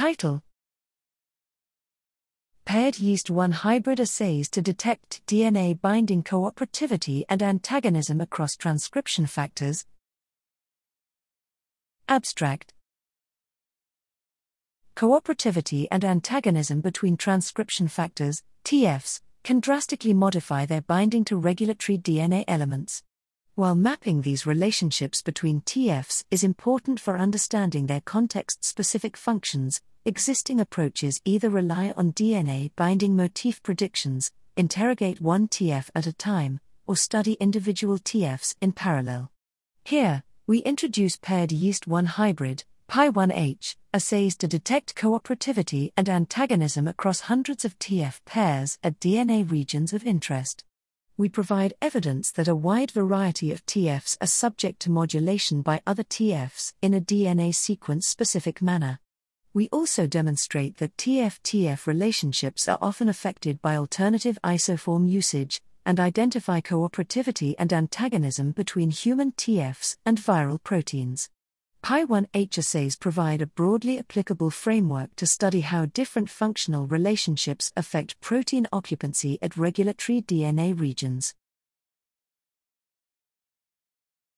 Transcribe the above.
Title Paired yeast 1 hybrid assays to detect DNA binding cooperativity and antagonism across transcription factors. Abstract Cooperativity and antagonism between transcription factors, TFs, can drastically modify their binding to regulatory DNA elements. While mapping these relationships between TFs is important for understanding their context specific functions, existing approaches either rely on DNA binding motif predictions, interrogate one TF at a time, or study individual TFs in parallel. Here, we introduce paired yeast 1 hybrid, PY1H, assays to detect cooperativity and antagonism across hundreds of TF pairs at DNA regions of interest. We provide evidence that a wide variety of TFs are subject to modulation by other TFs in a DNA sequence specific manner. We also demonstrate that TF TF relationships are often affected by alternative isoform usage, and identify cooperativity and antagonism between human TFs and viral proteins. PY1H assays provide a broadly applicable framework to study how different functional relationships affect protein occupancy at regulatory DNA regions.